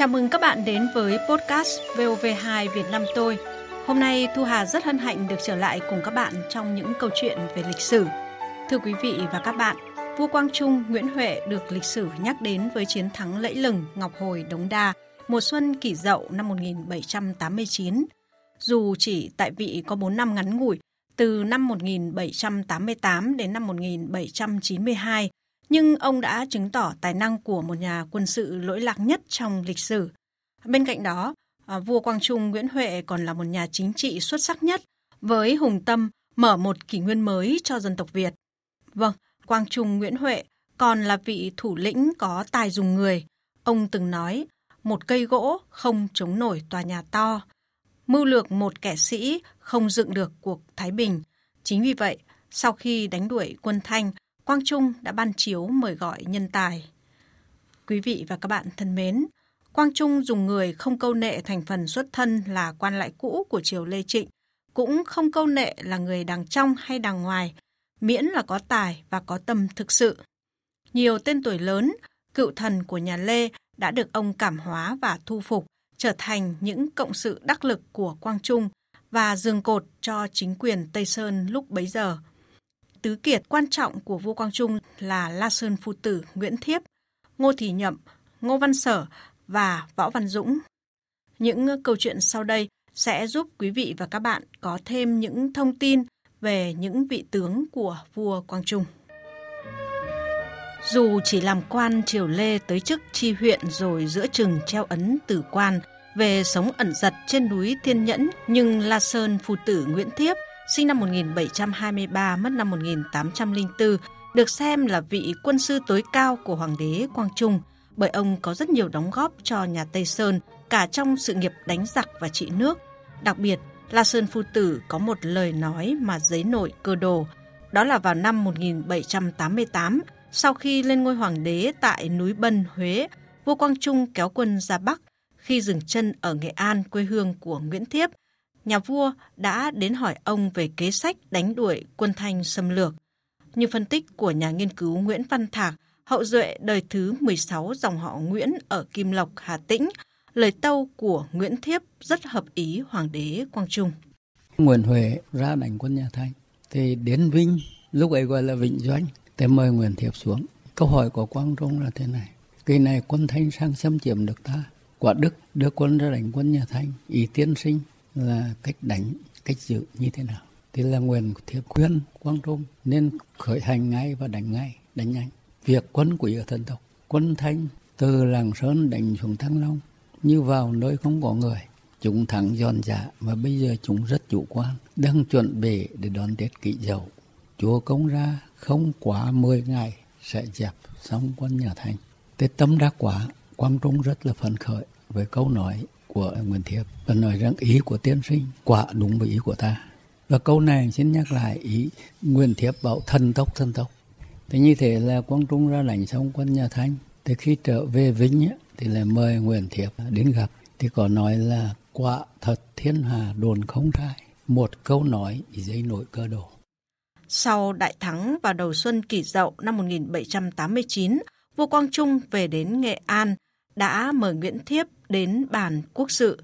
Chào mừng các bạn đến với podcast VOV2 Việt Nam tôi. Hôm nay Thu Hà rất hân hạnh được trở lại cùng các bạn trong những câu chuyện về lịch sử. Thưa quý vị và các bạn, vua Quang Trung Nguyễn Huệ được lịch sử nhắc đến với chiến thắng lẫy lừng Ngọc Hồi Đống Đa mùa xuân kỷ dậu năm 1789. Dù chỉ tại vị có 4 năm ngắn ngủi, từ năm 1788 đến năm 1792, nhưng ông đã chứng tỏ tài năng của một nhà quân sự lỗi lạc nhất trong lịch sử. Bên cạnh đó, à, vua Quang Trung Nguyễn Huệ còn là một nhà chính trị xuất sắc nhất với hùng tâm mở một kỷ nguyên mới cho dân tộc Việt. Vâng, Quang Trung Nguyễn Huệ còn là vị thủ lĩnh có tài dùng người. Ông từng nói, một cây gỗ không chống nổi tòa nhà to, mưu lược một kẻ sĩ không dựng được cuộc Thái Bình. Chính vì vậy, sau khi đánh đuổi quân Thanh, Quang Trung đã ban chiếu mời gọi nhân tài. Quý vị và các bạn thân mến, Quang Trung dùng người không câu nệ thành phần xuất thân là quan lại cũ của triều Lê Trịnh, cũng không câu nệ là người đằng trong hay đằng ngoài, miễn là có tài và có tâm thực sự. Nhiều tên tuổi lớn, cựu thần của nhà Lê đã được ông cảm hóa và thu phục, trở thành những cộng sự đắc lực của Quang Trung và giường cột cho chính quyền Tây Sơn lúc bấy giờ – tứ kiệt quan trọng của vua Quang Trung là La Sơn Phu Tử Nguyễn Thiếp, Ngô Thị Nhậm, Ngô Văn Sở và Võ Văn Dũng. Những câu chuyện sau đây sẽ giúp quý vị và các bạn có thêm những thông tin về những vị tướng của vua Quang Trung. Dù chỉ làm quan triều Lê tới chức tri huyện rồi giữa chừng treo ấn tử quan về sống ẩn giật trên núi Thiên Nhẫn, nhưng La Sơn phù Tử Nguyễn Thiếp – sinh năm 1723, mất năm 1804, được xem là vị quân sư tối cao của Hoàng đế Quang Trung, bởi ông có rất nhiều đóng góp cho nhà Tây Sơn, cả trong sự nghiệp đánh giặc và trị nước. Đặc biệt, La Sơn Phu Tử có một lời nói mà giấy nổi cơ đồ, đó là vào năm 1788, sau khi lên ngôi hoàng đế tại núi Bân, Huế, vua Quang Trung kéo quân ra Bắc, khi dừng chân ở Nghệ An, quê hương của Nguyễn Thiếp, nhà vua đã đến hỏi ông về kế sách đánh đuổi quân Thanh xâm lược. Như phân tích của nhà nghiên cứu Nguyễn Văn Thạc, hậu duệ đời thứ 16 dòng họ Nguyễn ở Kim Lộc, Hà Tĩnh, lời tâu của Nguyễn Thiếp rất hợp ý Hoàng đế Quang Trung. Nguyễn Huệ ra đánh quân nhà Thanh, thì đến Vinh, lúc ấy gọi là Vịnh Doanh, thì mời Nguyễn Thiếp xuống. Câu hỏi của Quang Trung là thế này, kỳ này quân Thanh sang xâm chiếm được ta, quả Đức đưa quân ra đánh quân nhà Thanh, ý tiên sinh là cách đánh, cách giữ như thế nào? Thì là nguyện của thiếp khuyên quang trung nên khởi hành ngay và đánh ngay, đánh nhanh. Việc quân quỷ ở thần tộc, quân thanh, từ làng sơn đánh xuống thăng long, như vào nơi không có người, chúng thắng giòn dạ và bây giờ chúng rất chủ quan, đang chuẩn bị để đón tết kỵ dậu. Chúa công ra không quá 10 ngày sẽ dẹp xong quân nhà thanh tết tâm đã quả quang trung rất là phấn khởi với câu nói của Nguyễn Thiệp và nói rằng ý của tiên sinh quả đúng với ý của ta. Và câu này xin nhắc lại ý Nguyễn Thiệp bảo thần tốc thần tốc. Thế như thế là Quang Trung ra lãnh xong quân nhà Thanh. Thế khi trở về Vinh ấy, thì là mời Nguyễn Thiệp đến gặp. Thì có nói là quả thật thiên hà đồn không sai Một câu nói dây nổi cơ đồ. Sau đại thắng vào đầu xuân kỷ dậu năm 1789, vua Quang Trung về đến Nghệ An đã mời Nguyễn Thiếp đến bàn quốc sự.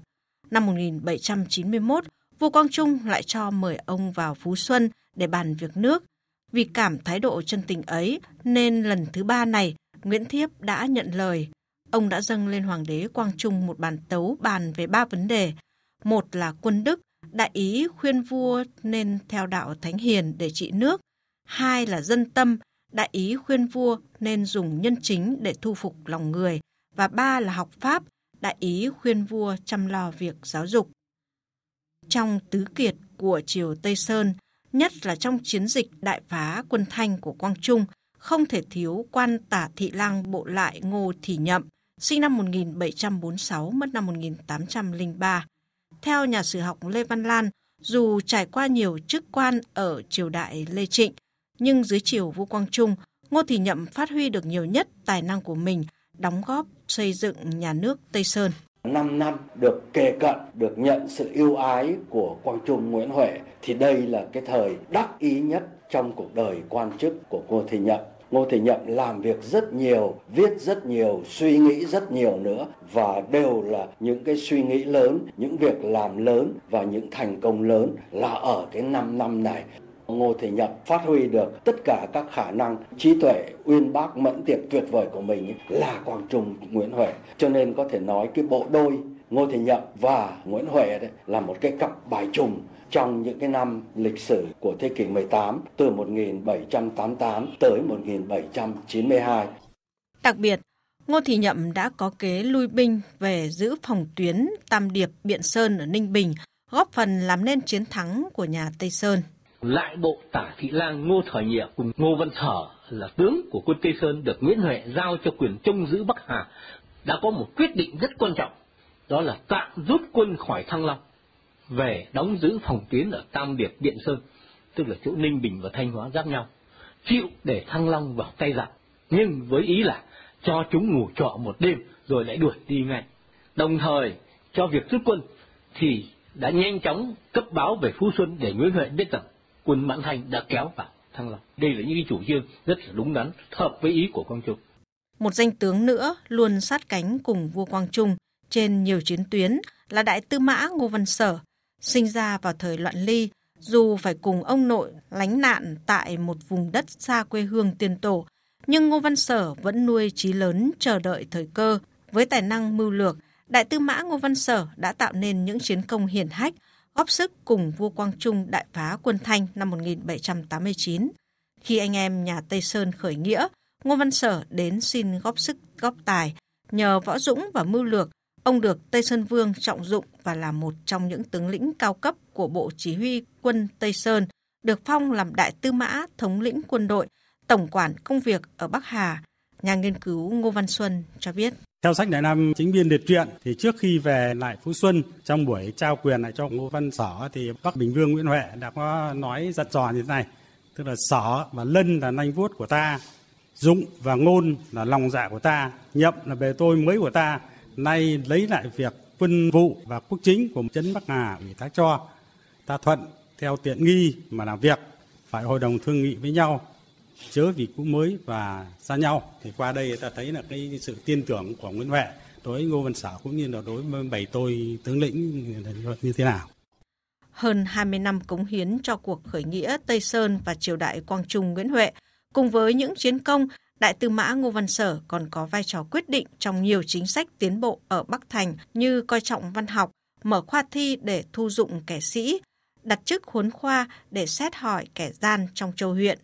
Năm 1791, vua Quang Trung lại cho mời ông vào Phú Xuân để bàn việc nước. Vì cảm thái độ chân tình ấy nên lần thứ ba này Nguyễn Thiếp đã nhận lời. Ông đã dâng lên Hoàng đế Quang Trung một bản tấu bàn về ba vấn đề. Một là quân đức, đại ý khuyên vua nên theo đạo thánh hiền để trị nước. Hai là dân tâm, đại ý khuyên vua nên dùng nhân chính để thu phục lòng người. Và ba là học pháp, đại ý khuyên vua chăm lo việc giáo dục. Trong tứ kiệt của triều Tây Sơn, nhất là trong chiến dịch đại phá quân Thanh của Quang Trung, không thể thiếu quan tả thị lang bộ lại Ngô Thị Nhậm, sinh năm 1746, mất năm 1803. Theo nhà sử học Lê Văn Lan, dù trải qua nhiều chức quan ở triều đại Lê Trịnh, nhưng dưới triều vua Quang Trung, Ngô Thị Nhậm phát huy được nhiều nhất tài năng của mình đóng góp xây dựng nhà nước Tây Sơn. 5 năm được kề cận, được nhận sự yêu ái của Quang Trung Nguyễn Huệ thì đây là cái thời đắc ý nhất trong cuộc đời quan chức của Ngô Thị Nhậm. Ngô Thị Nhậm làm việc rất nhiều, viết rất nhiều, suy nghĩ rất nhiều nữa và đều là những cái suy nghĩ lớn, những việc làm lớn và những thành công lớn là ở cái 5 năm này. Ngô Thị Nhậm phát huy được tất cả các khả năng trí tuệ uyên bác mẫn tiệp tuyệt vời của mình là Quang Trung Nguyễn Huệ. Cho nên có thể nói cái bộ đôi Ngô Thị Nhậm và Nguyễn Huệ đấy là một cái cặp bài trùng trong những cái năm lịch sử của thế kỷ 18 từ 1788 tới 1792. Đặc biệt, Ngô Thị Nhậm đã có kế lui binh về giữ phòng tuyến Tam Điệp Biện Sơn ở Ninh Bình, góp phần làm nên chiến thắng của nhà Tây Sơn. Lại bộ tả thị lang Ngô Thời Nhiệm cùng Ngô Văn Sở là tướng của quân Tây Sơn được Nguyễn Huệ giao cho quyền trông giữ Bắc Hà đã có một quyết định rất quan trọng, đó là tạm rút quân khỏi Thăng Long về đóng giữ phòng tuyến ở Tam Điệp Điện Sơn, tức là chỗ Ninh Bình và Thanh Hóa giáp nhau, chịu để Thăng Long vào tay giặc, nhưng với ý là cho chúng ngủ trọ một đêm rồi lại đuổi đi ngay. Đồng thời cho việc rút quân thì đã nhanh chóng cấp báo về Phú Xuân để Nguyễn Huệ biết rằng quân Mãn Thanh đã kéo vào Thăng Long. Đây là những cái chủ trương rất là đúng đắn, hợp với ý của Quang Trung. Một danh tướng nữa luôn sát cánh cùng vua Quang Trung trên nhiều chiến tuyến là Đại Tư Mã Ngô Văn Sở, sinh ra vào thời loạn ly, dù phải cùng ông nội lánh nạn tại một vùng đất xa quê hương tiền tổ, nhưng Ngô Văn Sở vẫn nuôi trí lớn chờ đợi thời cơ. Với tài năng mưu lược, Đại tư mã Ngô Văn Sở đã tạo nên những chiến công hiển hách, góp sức cùng vua Quang Trung đại phá quân Thanh năm 1789. Khi anh em nhà Tây Sơn khởi nghĩa, Ngô Văn Sở đến xin góp sức góp tài. Nhờ võ dũng và mưu lược, ông được Tây Sơn Vương trọng dụng và là một trong những tướng lĩnh cao cấp của Bộ Chỉ huy quân Tây Sơn, được phong làm đại tư mã thống lĩnh quân đội, tổng quản công việc ở Bắc Hà. Nhà nghiên cứu Ngô Văn Xuân cho biết. Theo sách Đại Nam Chính Biên Liệt Truyện thì trước khi về lại Phú Xuân trong buổi trao quyền lại cho Ngô Văn Sở thì Bắc Bình Vương Nguyễn Huệ đã có nói giật trò như thế này, tức là Sở và Lân là nanh vuốt của ta, Dũng và Ngôn là lòng dạ của ta, Nhậm là bề tôi mới của ta, nay lấy lại việc quân vụ và quốc chính của trấn Bắc Hà ủy thác cho, ta thuận theo tiện nghi mà làm việc, phải hội đồng thương nghị với nhau chớ vì cũ mới và xa nhau thì qua đây ta thấy là cái sự tin tưởng của Nguyễn Huệ đối với Ngô Văn Sở cũng như là đối với bảy tôi tướng lĩnh như thế nào. Hơn 20 năm cống hiến cho cuộc khởi nghĩa Tây Sơn và triều đại Quang Trung Nguyễn Huệ, cùng với những chiến công, Đại tư mã Ngô Văn Sở còn có vai trò quyết định trong nhiều chính sách tiến bộ ở Bắc Thành như coi trọng văn học, mở khoa thi để thu dụng kẻ sĩ, đặt chức huấn khoa để xét hỏi kẻ gian trong châu huyện.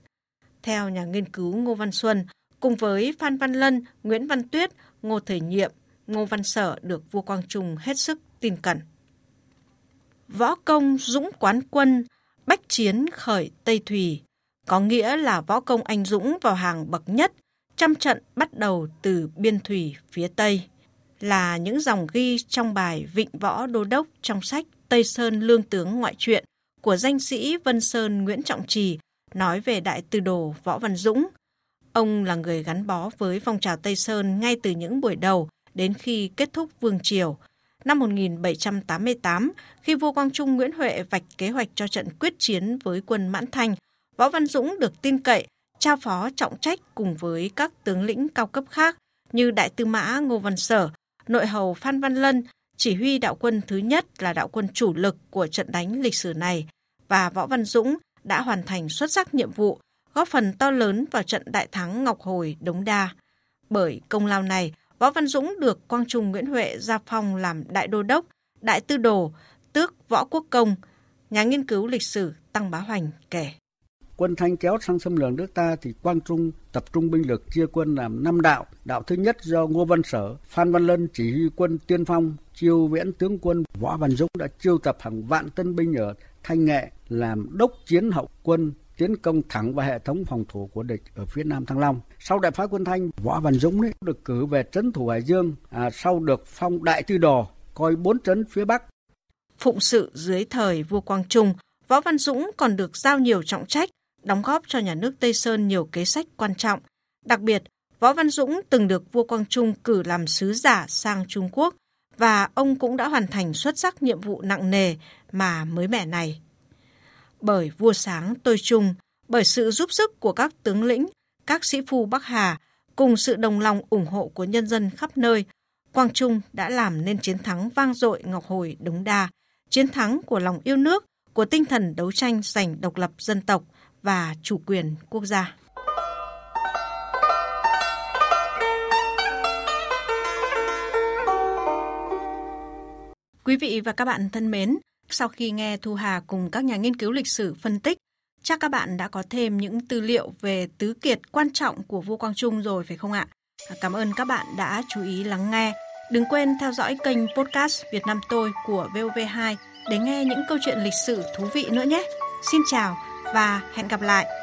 Theo nhà nghiên cứu Ngô Văn Xuân, cùng với Phan Văn Lân, Nguyễn Văn Tuyết, Ngô Thời Nhiệm, Ngô Văn Sở được vua Quang Trung hết sức tin cẩn. Võ công dũng quán quân, bách chiến khởi Tây Thủy, có nghĩa là võ công anh dũng vào hàng bậc nhất, trăm trận bắt đầu từ biên thủy phía Tây, là những dòng ghi trong bài Vịnh Võ Đô Đốc trong sách Tây Sơn Lương Tướng Ngoại truyện của danh sĩ Vân Sơn Nguyễn Trọng Trì nói về đại tư đồ Võ Văn Dũng. Ông là người gắn bó với phong trào Tây Sơn ngay từ những buổi đầu đến khi kết thúc Vương Triều. Năm 1788, khi vua Quang Trung Nguyễn Huệ vạch kế hoạch cho trận quyết chiến với quân Mãn Thanh, Võ Văn Dũng được tin cậy, trao phó trọng trách cùng với các tướng lĩnh cao cấp khác như Đại tư mã Ngô Văn Sở, nội hầu Phan Văn Lân, chỉ huy đạo quân thứ nhất là đạo quân chủ lực của trận đánh lịch sử này, và Võ Văn Dũng đã hoàn thành xuất sắc nhiệm vụ, góp phần to lớn vào trận đại thắng Ngọc Hồi Đống Đa. Bởi công lao này, Võ Văn Dũng được Quang Trung Nguyễn Huệ gia phong làm đại đô đốc, đại tư đồ, tước võ quốc công. Nhà nghiên cứu lịch sử Tăng Bá Hoành kể. Quân Thanh kéo sang xâm lược nước ta thì Quang Trung tập trung binh lực chia quân làm năm đạo. Đạo thứ nhất do Ngô Văn Sở, Phan Văn Lân chỉ huy quân tiên phong, chiêu viễn tướng quân Võ Văn Dũng đã chiêu tập hàng vạn tân binh ở Thanh Nghệ làm đốc chiến hậu quân tiến công thẳng vào hệ thống phòng thủ của địch ở phía nam Thăng Long. Sau đại phá quân Thanh, Võ Văn Dũng ấy, được cử về trấn thủ Hải Dương, à, sau được phong đại tư đồ, coi bốn trấn phía Bắc. Phụng sự dưới thời vua Quang Trung, Võ Văn Dũng còn được giao nhiều trọng trách, đóng góp cho nhà nước Tây Sơn nhiều kế sách quan trọng. Đặc biệt, Võ Văn Dũng từng được vua Quang Trung cử làm sứ giả sang Trung Quốc và ông cũng đã hoàn thành xuất sắc nhiệm vụ nặng nề mà mới mẻ này. Bởi vua sáng tôi trung bởi sự giúp sức của các tướng lĩnh, các sĩ phu Bắc Hà cùng sự đồng lòng ủng hộ của nhân dân khắp nơi, Quang Trung đã làm nên chiến thắng vang dội Ngọc Hồi Đống Đa, chiến thắng của lòng yêu nước, của tinh thần đấu tranh giành độc lập dân tộc và chủ quyền quốc gia. Quý vị và các bạn thân mến, sau khi nghe Thu Hà cùng các nhà nghiên cứu lịch sử phân tích, chắc các bạn đã có thêm những tư liệu về tứ kiệt quan trọng của vua Quang Trung rồi phải không ạ? À, cảm ơn các bạn đã chú ý lắng nghe. Đừng quên theo dõi kênh podcast Việt Nam tôi của VOV2 để nghe những câu chuyện lịch sử thú vị nữa nhé. Xin chào và hẹn gặp lại.